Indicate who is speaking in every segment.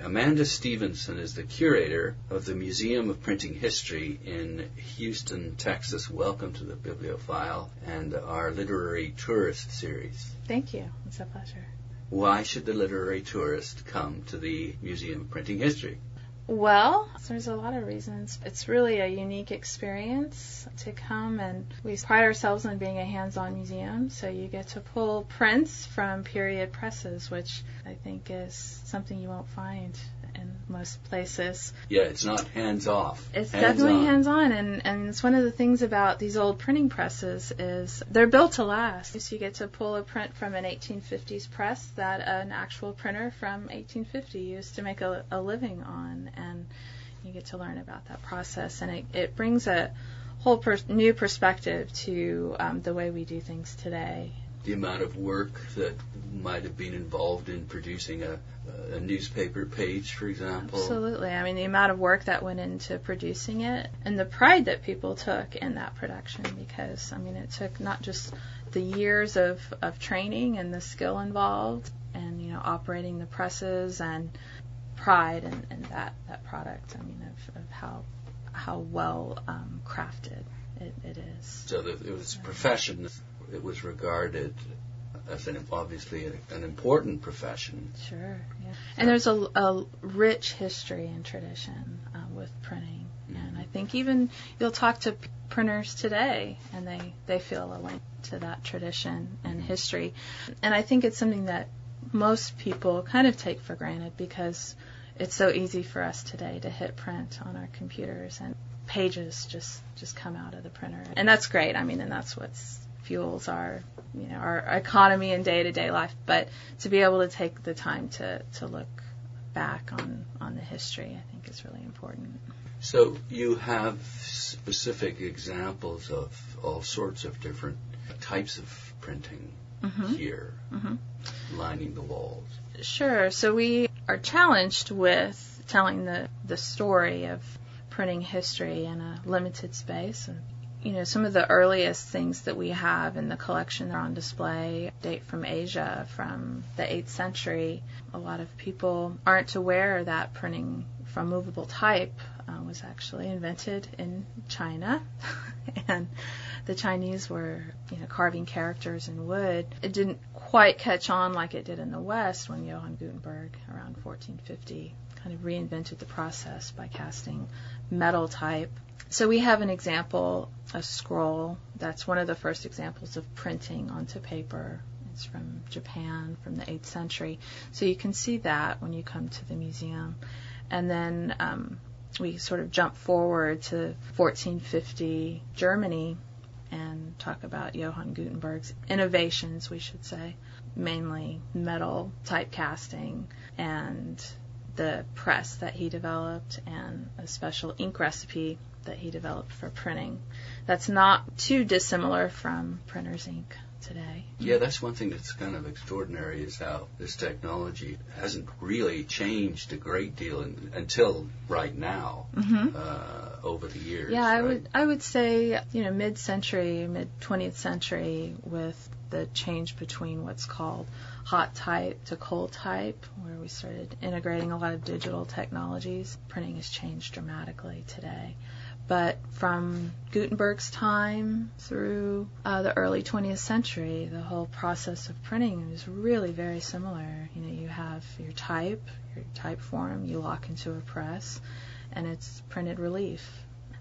Speaker 1: Amanda Stevenson is the curator of the Museum of Printing History in Houston, Texas. Welcome to the Biblio File and our Literary Tourist series.
Speaker 2: Thank you. It's a pleasure.
Speaker 1: Why should the literary tourist come to the Museum of Printing History?
Speaker 2: Well, there's a lot of reasons. It's really a unique experience to come, and we pride ourselves on being a hands on museum. So you get to pull prints from period presses, which I think is something you won't find in most places.
Speaker 1: Yeah, it's not hands off.
Speaker 2: It's definitely hands on, and and it's one of the things about these old printing presses is they're built to last. So you get to pull a print from an 1850s press that an actual printer from 1850 used to make a, a living on, and you get to learn about that process, and it it brings a whole per- new perspective to um, the way we do things today
Speaker 1: the amount of work that might have been involved in producing a, a newspaper page, for example.
Speaker 2: Absolutely. I mean, the amount of work that went into producing it and the pride that people took in that production because, I mean, it took not just the years of, of training and the skill involved and, you know, operating the presses and pride in, in that, that product, I mean, of, of how, how well um, crafted it, it is.
Speaker 1: So it was a profession it was regarded as an obviously an important profession.
Speaker 2: Sure, yeah. And there's a, a rich history and tradition uh, with printing, mm-hmm. and I think even you'll talk to printers today, and they they feel a link to that tradition and mm-hmm. history, and I think it's something that most people kind of take for granted because it's so easy for us today to hit print on our computers and pages just just come out of the printer and that's great i mean and that's what's fuels our you know our economy and day to day life. But to be able to take the time to to look back on on the history, I think is really important.
Speaker 1: So you have specific examples of all sorts of different types of printing mm-hmm. here, mm-hmm. lining the walls.
Speaker 2: Sure. So we are challenged with telling the the story of printing history in a limited space and you know, some of the earliest things that we have in the collection that are on display date from Asia from the 8th century. A lot of people aren't aware that printing from movable type uh, was actually invented in China. and the Chinese were, you know, carving characters in wood. It didn't quite catch on like it did in the West when Johann Gutenberg, around 1450, kind of reinvented the process by casting metal type so we have an example, a scroll. That's one of the first examples of printing onto paper. It's from Japan from the 8th century. So you can see that when you come to the museum. And then um, we sort of jump forward to 1450 Germany and talk about Johann Gutenberg's innovations, we should say, mainly metal typecasting and the press that he developed and a special ink recipe that he developed for printing. That's not too dissimilar from printer's ink today.
Speaker 1: Yeah, that's one thing that's kind of extraordinary is how this technology hasn't really changed a great deal in, until right now mm-hmm. uh, over the years.
Speaker 2: Yeah,
Speaker 1: right?
Speaker 2: I would I would say you know mid century, mid 20th century with the change between what's called hot type to cold type, where we started integrating a lot of digital technologies. Printing has changed dramatically today. But from Gutenberg's time through uh, the early 20th century, the whole process of printing is really very similar. You know, you have your type, your type form, you lock into a press, and it's printed relief.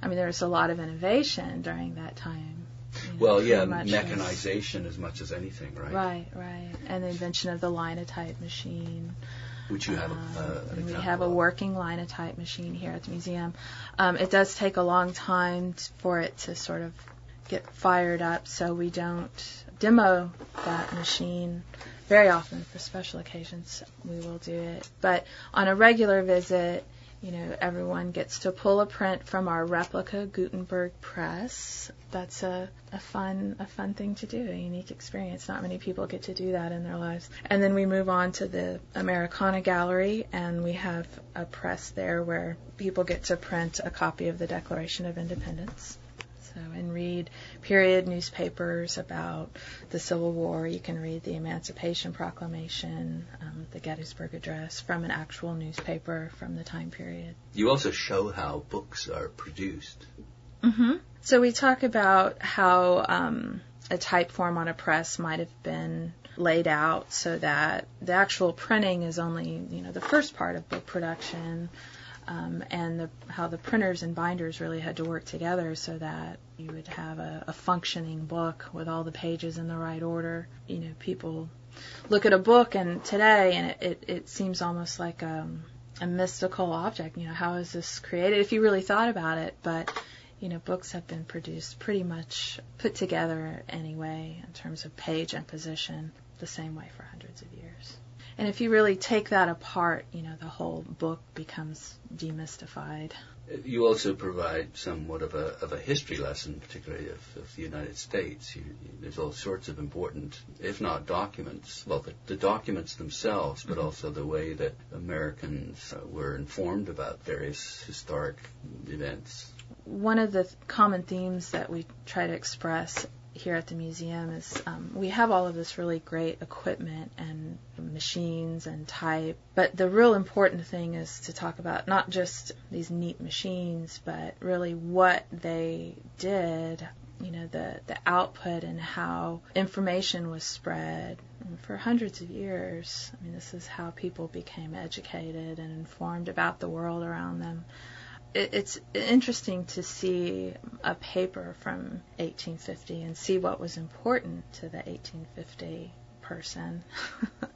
Speaker 2: I mean, there was a lot of innovation during that time.
Speaker 1: Know, well, yeah, mechanization as, much as anything, right?
Speaker 2: Right, right. And the invention of the linotype machine
Speaker 1: which you have um,
Speaker 2: a, we have a working linotype machine here at the museum. Um, it does take a long time t- for it to sort of get fired up, so we don't demo that machine very often for special occasions. We will do it, but on a regular visit, you know, everyone gets to pull a print from our replica Gutenberg press. That's a, a fun a fun thing to do, a unique experience. Not many people get to do that in their lives. And then we move on to the Americana Gallery, and we have a press there where people get to print a copy of the Declaration of Independence. So and read period newspapers about the Civil War. You can read the Emancipation Proclamation, um, the Gettysburg Address from an actual newspaper from the time period.
Speaker 1: You also show how books are produced.
Speaker 2: Mm-hmm. So we talk about how um, a type form on a press might have been laid out so that the actual printing is only you know the first part of book production um, and the, how the printers and binders really had to work together so that you would have a, a functioning book with all the pages in the right order. You know, people look at a book and today, and it, it, it seems almost like um, a mystical object. You know, how is this created? If you really thought about it, but you know, books have been produced pretty much put together anyway in terms of page and position the same way for hundreds of years. And if you really take that apart, you know, the whole book becomes demystified.
Speaker 1: You also provide somewhat of a, of a history lesson, particularly of, of the United States. You, you, there's all sorts of important, if not documents, well, the, the documents themselves, but mm-hmm. also the way that Americans uh, were informed about various historic events.
Speaker 2: One of the th- common themes that we try to express here at the museum is um, we have all of this really great equipment and machines and type, but the real important thing is to talk about not just these neat machines, but really what they did. You know the the output and how information was spread and for hundreds of years. I mean, this is how people became educated and informed about the world around them it's interesting to see a paper from 1850 and see what was important to the 1850 person.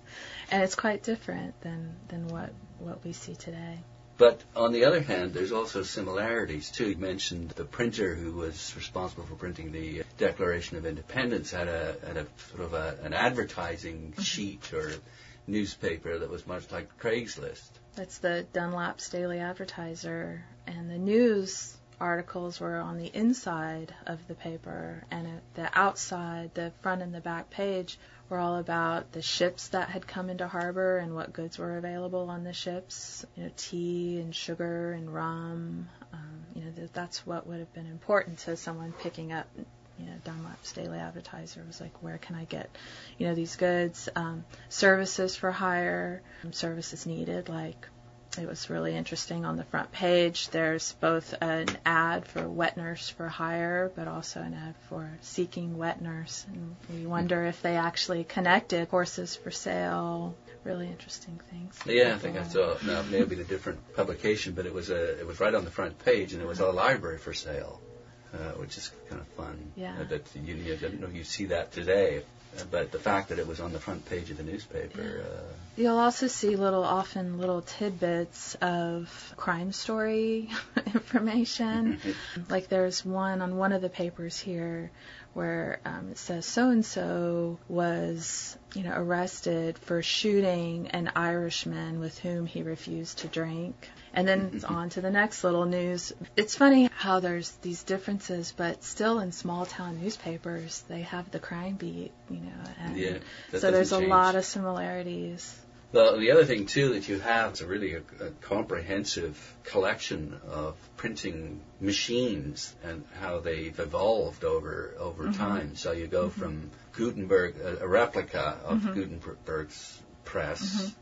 Speaker 2: and it's quite different than, than what, what we see today.
Speaker 1: But on the other hand, there's also similarities too. You mentioned the printer who was responsible for printing the Declaration of Independence had a, had a sort of a, an advertising mm-hmm. sheet or newspaper that was much like Craigslist.
Speaker 2: That's the Dunlap's Daily Advertiser, and the news articles were on the inside of the paper, and the outside, the front and the back page, were all about the ships that had come into harbor and what goods were available on the ships. You know, tea and sugar and rum. Um, you know, that's what would have been important to someone picking up you know, Dunlap's Daily Advertiser was like, where can I get, you know, these goods? Um, services for hire, um, services needed, like it was really interesting on the front page. There's both an ad for wet nurse for hire, but also an ad for seeking wet nurse. And we wonder if they actually connected horses for sale. Really interesting things.
Speaker 1: Yeah, I think I saw. Now, maybe may a different publication, but it was a. It was right on the front page, and it was a library for sale uh, which is kind of fun.
Speaker 2: Yeah.
Speaker 1: Uh, that you, you don't know you see that today, but the fact that it was on the front page of the newspaper. Uh,
Speaker 2: You'll also see little, often little tidbits of crime story information. like there's one on one of the papers here where um, it says so and so was, you know, arrested for shooting an Irishman with whom he refused to drink. And then it's on to the next little news. It's funny how there's these differences, but still in small town newspapers, they have the crime beat, you know. And
Speaker 1: yeah,
Speaker 2: so there's a lot of similarities.
Speaker 1: Well, the other thing too that you have is a really a, a comprehensive collection of printing machines and how they've evolved over over mm-hmm. time. So you go mm-hmm. from Gutenberg, a, a replica of mm-hmm. Gutenberg's press mm-hmm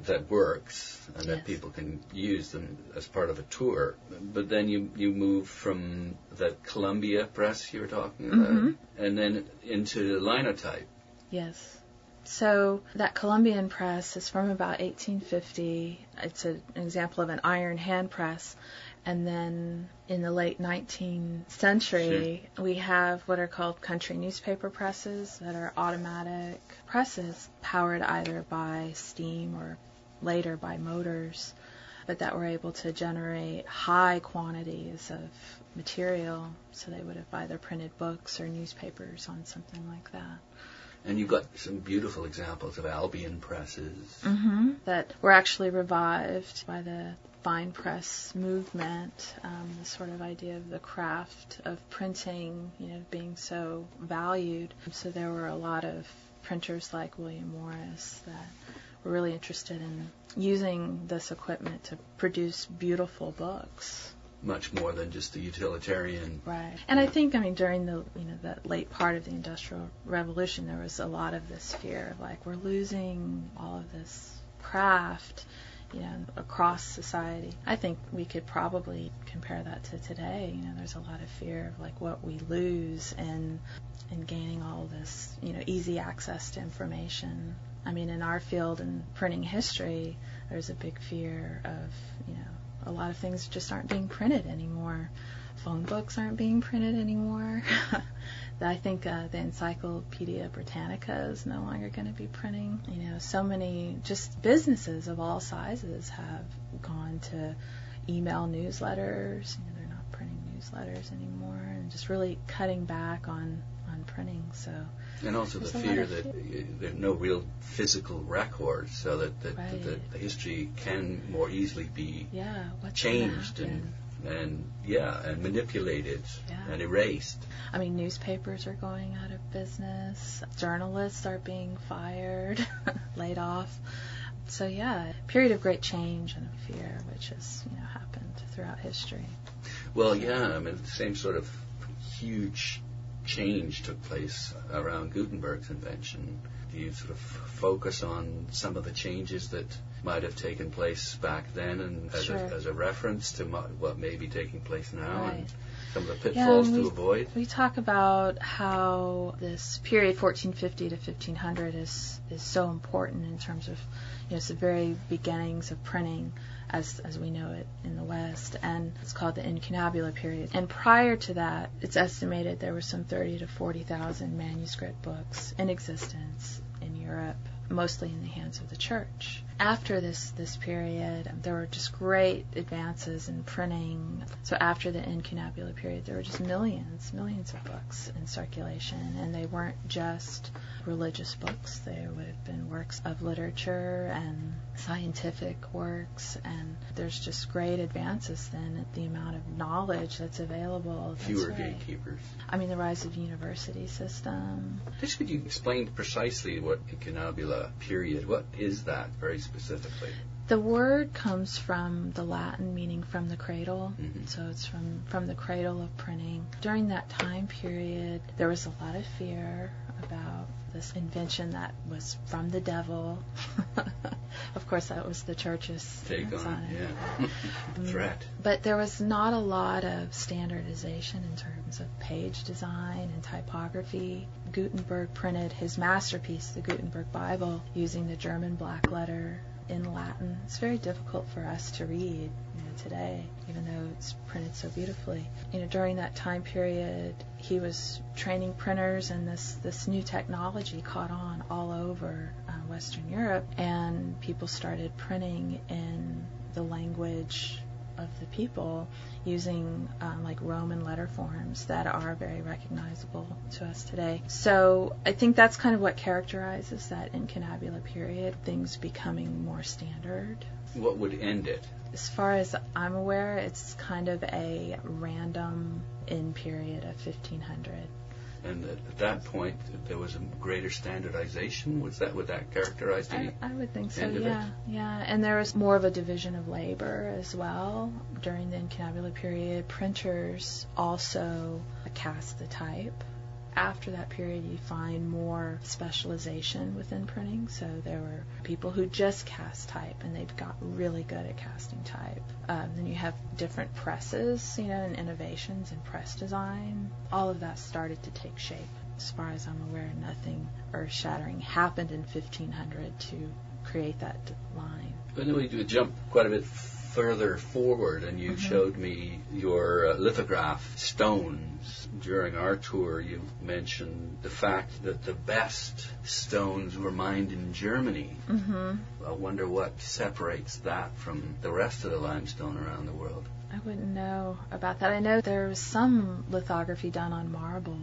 Speaker 1: that works and that people can use them as part of a tour. But then you you move from that Columbia press you were talking about, mm-hmm. and then into linotype.
Speaker 2: Yes. So that Columbian press is from about 1850. It's a, an example of an iron hand press. And then in the late 19th century, sure. we have what are called country newspaper presses that are automatic presses powered either by steam or later by motors, but that were able to generate high quantities of material so they would have either printed books or newspapers on something like that.
Speaker 1: And you've got some beautiful examples of Albion presses.
Speaker 2: Mm-hmm. That were actually revived by the fine press movement, um, the sort of idea of the craft of printing, you know, being so valued. So there were a lot of printers like William Morris that we're really interested in using this equipment to produce beautiful books.
Speaker 1: Much more than just the utilitarian.
Speaker 2: Right. And I think, I mean, during the you know that late part of the Industrial Revolution, there was a lot of this fear of like we're losing all of this craft, you know, across society. I think we could probably compare that to today. You know, there's a lot of fear of like what we lose in in gaining all this, you know, easy access to information. I mean, in our field in printing history, there's a big fear of, you know, a lot of things just aren't being printed anymore. Phone books aren't being printed anymore. I think uh, the Encyclopedia Britannica is no longer going to be printing. You know, so many just businesses of all sizes have gone to email newsletters. You know, they're not printing newsletters anymore, and just really cutting back on on printing. So.
Speaker 1: And also the fear that fear. there's no real physical record, so that, that, right. that the history can more easily be
Speaker 2: yeah,
Speaker 1: changed and and yeah, and manipulated yeah. and erased.
Speaker 2: I mean, newspapers are going out of business. Journalists are being fired, laid off. So yeah, period of great change and fear, which has you know happened throughout history.
Speaker 1: Well, yeah, I mean, the same sort of huge change took place around Gutenberg's invention. Do you sort of focus on some of the changes that might have taken place back then and as,
Speaker 2: sure.
Speaker 1: a, as a reference to what may be taking place now
Speaker 2: right.
Speaker 1: and some of the pitfalls
Speaker 2: yeah,
Speaker 1: to avoid?
Speaker 2: We talk about how this period 1450 to 1500 is is so important in terms of you know it's the very beginnings of printing as as we know it in the West, and it's called the incunabular period. And prior to that, it's estimated there were some 30 to 40 thousand manuscript books in existence in Europe, mostly in the hands of the church after this this period, there were just great advances in printing. So after the incunabular period, there were just millions, millions of books in circulation, and they weren't just religious books. They works of literature and scientific works, and there's just great advances then at the amount of knowledge that's available. That's
Speaker 1: Fewer
Speaker 2: right.
Speaker 1: gatekeepers.
Speaker 2: I mean, the rise of the university system.
Speaker 1: Just could you explain precisely what incunabula period? What is that very specifically?
Speaker 2: The word comes from the Latin meaning from the cradle,
Speaker 1: mm-hmm.
Speaker 2: so it's from from the cradle of printing. During that time period, there was a lot of fear about this invention that was from the devil. of course, that was the church's
Speaker 1: take on, on yeah. threat.
Speaker 2: But there was not a lot of standardization in terms of page design and typography. Gutenberg printed his masterpiece, the Gutenberg Bible, using the German black letter in Latin. It's very difficult for us to read you know, today, even though it's printed so beautifully. You know, during that time period, he was training printers, and this this new technology caught on all over uh, Western Europe, and people started printing in the language of the people using um, like Roman letter forms that are very recognizable to us today. So I think that's kind of what characterizes that incunabular period, things becoming more standard.
Speaker 1: What would end it?
Speaker 2: As far as I'm aware, it's kind of a random end period of 1500
Speaker 1: and at that point there was a greater standardization. Was that would that characterize the?
Speaker 2: I, I would think so. Yeah, yeah. And there was more of a division of labor as well during the incunabular period. Printers also cast the type after that period, you find more specialization within printing. So there were people who just cast type, and they've got really good at casting type. Um, then you have different presses, you know, and innovations in press design. All of that started to take shape. As far as I'm aware, nothing earth-shattering happened in 1500 to create that line.
Speaker 1: But then we do a jump quite a bit further forward, and you mm-hmm. showed me your uh, lithograph stones. During our tour, you mentioned the fact that the best stones were mined in Germany.
Speaker 2: Mm-hmm.
Speaker 1: I wonder what separates that from the rest of the limestone around the world.
Speaker 2: I wouldn't know about that. I know there was some lithography done on marble,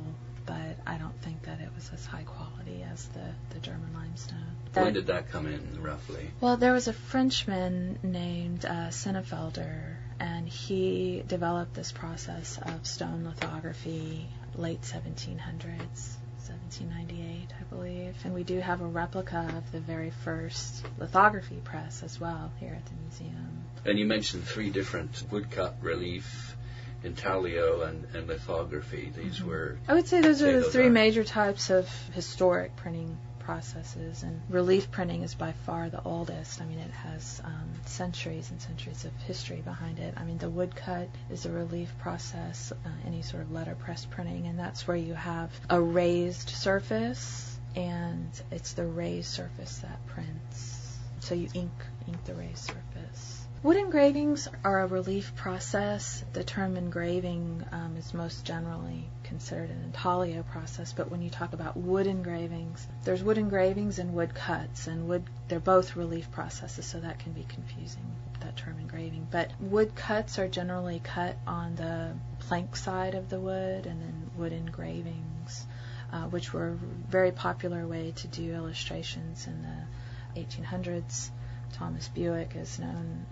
Speaker 2: but I don't think that it was as high quality as the, the German limestone.
Speaker 1: When did that come in, roughly?
Speaker 2: Well, there was a Frenchman named uh, Senefelder, and he developed this process of stone lithography late 1700s. 1798, I believe. And we do have a replica of the very first lithography press as well here at the museum.
Speaker 1: And you mentioned three different woodcut, relief, intaglio, and, and lithography. These were.
Speaker 2: I would say those
Speaker 1: Say
Speaker 2: are the
Speaker 1: those
Speaker 2: three
Speaker 1: are-
Speaker 2: major types of historic printing processes, and relief printing is by far the oldest. I mean, it has um, centuries and centuries of history behind it. I mean, the woodcut is a relief process, uh, any sort of letterpress printing, and that's where you have a raised surface, and it's the raised surface that prints. So you ink ink the raised surface. Wood engravings are a relief process. The term engraving um, is most generally considered an intaglio process, but when you talk about wood engravings, there's wood engravings and wood cuts, and wood they're both relief processes, so that can be confusing that term engraving. But wood cuts are generally cut on the plank side of the wood, and then wood engravings, uh, which were a very popular way to do illustrations in the 1800s. Thomas Bewick is known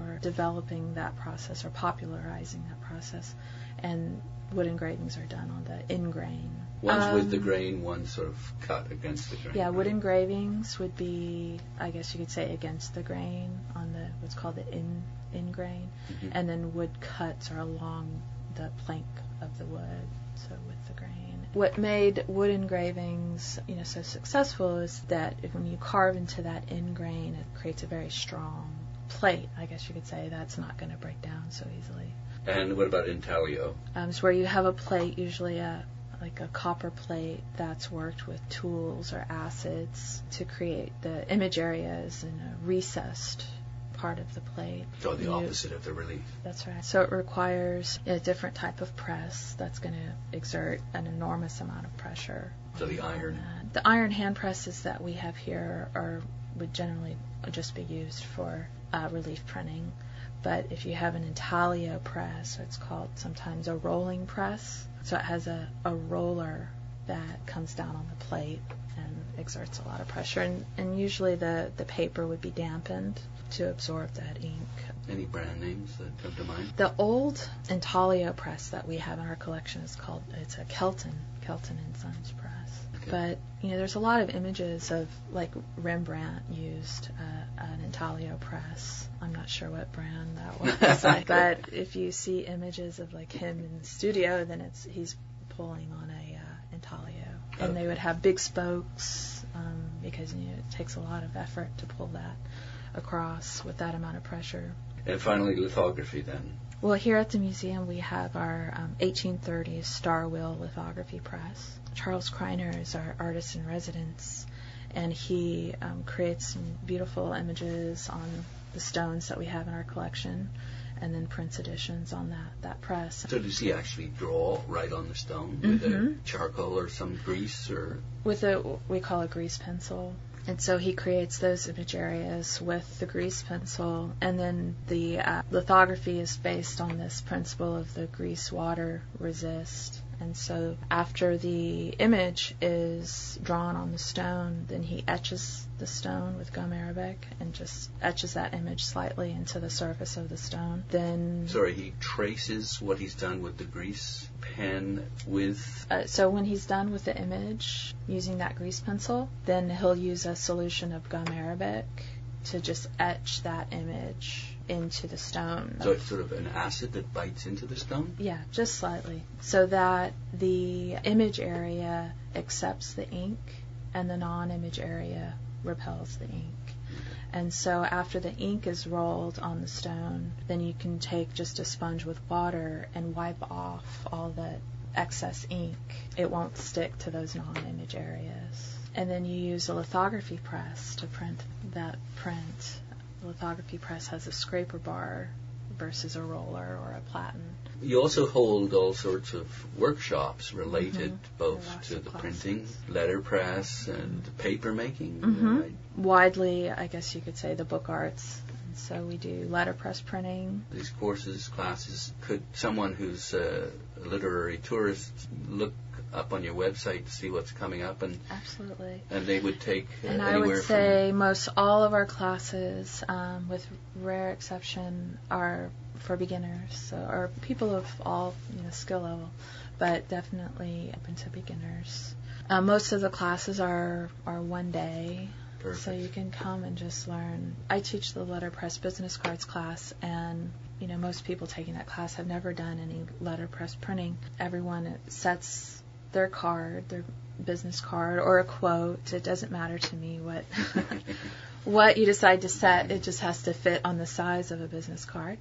Speaker 2: for developing that process or popularizing that process, and wood engravings are done on the end grain.
Speaker 1: One's with the
Speaker 2: Um,
Speaker 1: grain, one's sort of cut against the grain.
Speaker 2: Yeah, wood engravings would be, I guess you could say, against the grain on the what's called the in end grain,
Speaker 1: Mhm.
Speaker 2: and then wood cuts are along the plank of the wood, so with the grain. What made wood engravings, you know, so successful is that when you carve into that end grain, it creates a very strong plate. I guess you could say that's not going to break down so easily.
Speaker 1: And what about intaglio?
Speaker 2: Um, it's where you have a plate, usually a like a copper plate that's worked with tools or acids to create the image areas in a recessed part of the plate.
Speaker 1: So the
Speaker 2: You-
Speaker 1: opposite of the relief.
Speaker 2: That's right. So it requires a different type of press that's going to exert an enormous amount of pressure.
Speaker 1: So the iron.
Speaker 2: that. The iron hand presses that we have here are would generally just be used for uh, relief printing. But if you have an intaglio press, it's called sometimes a rolling press. So it has a, a roller that comes down on the plate and exerts a lot of pressure. And, and usually the, the paper would be dampened to absorb that ink.
Speaker 1: Any brand names that come to mind?
Speaker 2: The old intaglio press that we have in our collection is called it's a Kelton Kelton and Sons press.
Speaker 1: Okay.
Speaker 2: But you know, there's a lot of images of like Rembrandt used uh, an intaglio press. I'm not sure what brand that was, but if you see images of like him in the studio, then it's he's pulling on a uh, intaglio, and they would have big spokes um, because you know it takes a lot of effort to pull that across with that amount of pressure.
Speaker 1: And finally, lithography then.
Speaker 2: Well, here at the museum, we have our um, 1830s Star Wheel lithography press. Charles Criner is our artist in residence, and he um, creates some beautiful images on the stones that we have in our collection, and then prints editions on that, that press.
Speaker 1: So does he actually draw right on the stone with a
Speaker 2: Mhm.
Speaker 1: charcoal or some grease or?
Speaker 2: with a we call a grease pencil. And so he creates those image areas with the grease pencil, and then the uh, lithography is based on this principle of the grease water resist. And so after the image is drawn on the stone, then he etches the stone with gum arabic and just etches that image slightly into the surface of the stone. Then
Speaker 1: Sorry, he traces what he's done with the grease pen with.
Speaker 2: Uh, so when he's done with the image using that grease pencil, then he'll use a solution of gum arabic to just etch that image into the stone.
Speaker 1: So it's sort of an acid that bites into the stone.
Speaker 2: yeah, just slightly, so that the image area accepts the ink and the non-image area repels the ink. And so after the ink is rolled on the stone, then you can take just a sponge with water and wipe off all the excess ink. It won't stick to those non-image areas. And then you use a lithography press to print that print. Lithography press has a scraper bar versus a roller or a platen.
Speaker 1: You also hold all sorts of workshops related
Speaker 2: Mhm.
Speaker 1: both to the
Speaker 2: classes.
Speaker 1: printing, letterpress, and paper making.
Speaker 2: Mhm.
Speaker 1: right?
Speaker 2: Widely, I guess you could say, the book arts. And so we do letterpress printing.
Speaker 1: These courses, classes. Could someone who's a literary tourist look up on your website to see what's coming up, and
Speaker 2: Absolutely.
Speaker 1: and they would take uh,
Speaker 2: And I would say most all of our classes, um, with rare exception, are for beginners, so or people of all you know skill level, but definitely open to beginners. Uh, most of the classes are are one day,
Speaker 1: Perfect.
Speaker 2: So you can come and just learn. I teach the letterpress business cards class, and you know most people taking that class have never done any letterpress printing. Everyone sets their card, their business card, or a quote. It doesn't matter to me what what you decide to set. It just has to fit on the size of a business card,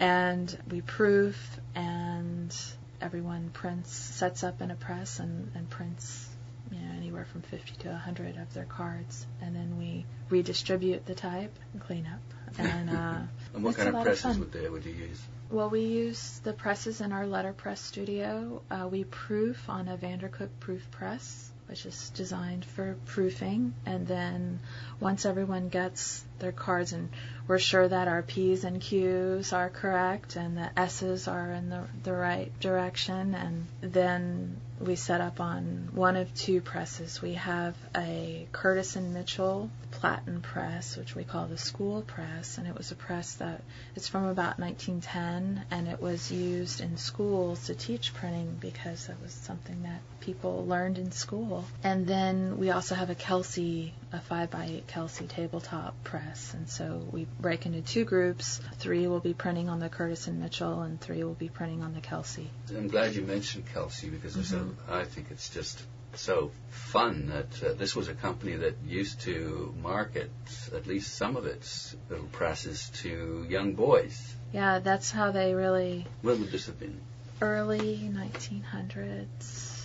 Speaker 2: and we proof and everyone prints, sets up in a press and, and prints you know, anywhere from 50 to 100 of their cards, and then we redistribute the type and clean up. And, uh,
Speaker 1: and what kind of presses would they would you use?
Speaker 2: Well, we use the presses in our letterpress studio. Uh, we proof on a Vandercook proof press, which is designed for proofing. And then once everyone gets their cards and we're sure that our P's and Q's are correct and the S's are in the, the right direction, and then we set up on one of two presses. We have a Curtis and Mitchell platen press, which we call the school press, and it was a press that it's from about 1910, and it was used in schools to teach printing because that was something that people learned in school. And then we also have a Kelsey, a 5 by 8 Kelsey tabletop press, and so we break into two groups. Three will be printing on the Curtis and Mitchell, and three will be printing on the Kelsey.
Speaker 1: I'm glad you mentioned Kelsey because
Speaker 2: Mm-hmm.
Speaker 1: a, I think it's just so fun that uh, this was a company that used to market at least some of its little presses to young boys.
Speaker 2: Yeah, that's how they really
Speaker 1: When would this have been?
Speaker 2: early 1900s.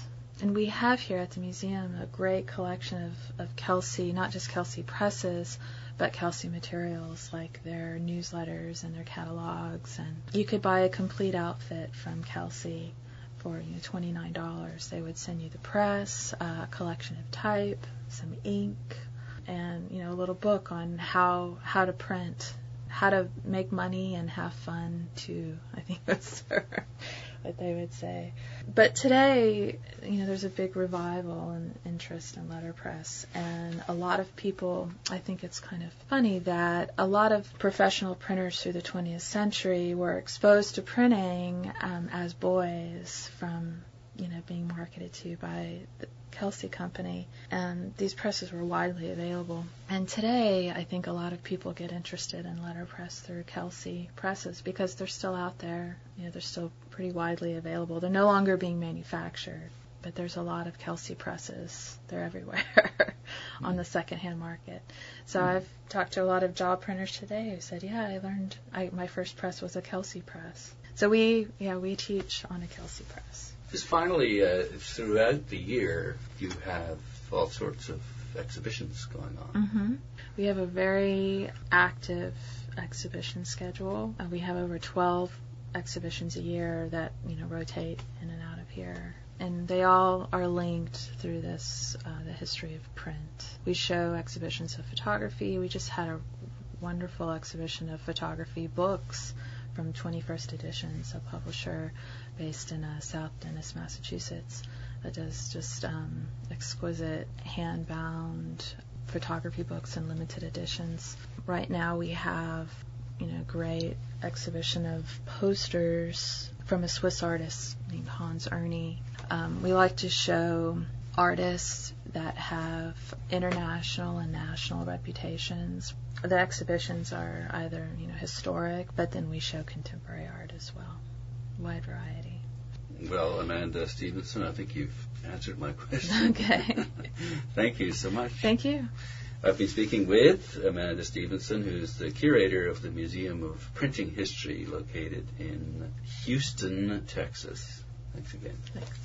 Speaker 2: And we have here at the museum a great collection of, of Kelsey, not just Kelsey presses, but Kelsey materials like their newsletters and their catalogs. And you could buy a complete outfit from Kelsey for you know, $29. They would send you the press, a collection of type, some ink, and you know a little book on how how to print, how to make money and have fun too. I think that's what they would say. But today, you know, there's a big revival and interest in letterpress, and a lot of people. I think it's kind of funny that a lot of professional printers through the 20th century were exposed to printing um, as boys from, you know, being marketed to by the Kelsey Company, and these presses were widely available. And today, I think a lot of people get interested in letterpress through Kelsey presses because they're still out there. You know, they're still pretty widely available. They're no longer being manufactured, but there's a lot of Kelsey presses. They're everywhere on the secondhand market. So hmm. I've talked to a lot of job printers today who said, "Yeah, I learned. I, my first press was a Kelsey press." So we, yeah, we teach on a Kelsey press.
Speaker 1: Just finally, uh, throughout the year, you have all sorts of exhibitions going on.
Speaker 2: hmm We have a very active exhibition schedule. Uh, we have over 12 exhibitions a year that you know rotate in and out of here, and they all are linked through this uh, the history of print. We show exhibitions of photography. We just had a wonderful exhibition of photography books from 21st Editions, a publisher based in uh, South Dennis, Massachusetts, that does just um, exquisite hand-bound photography books and limited editions. Right now we have, you know, great exhibition of posters from a Swiss artist named Hans Erni. Um, we like to show artists that have international and national reputations. The exhibitions are either, you know, historic, but then we show contemporary art as well. Wide variety.
Speaker 1: Well, Amanda Stevenson, I think you've answered my question.
Speaker 2: Okay.
Speaker 1: Thank you so much.
Speaker 2: Thank you.
Speaker 1: I've been speaking with Amanda Stevenson, who's the curator of the Museum of Printing History located in Houston, Texas. Thanks again.
Speaker 2: Thanks.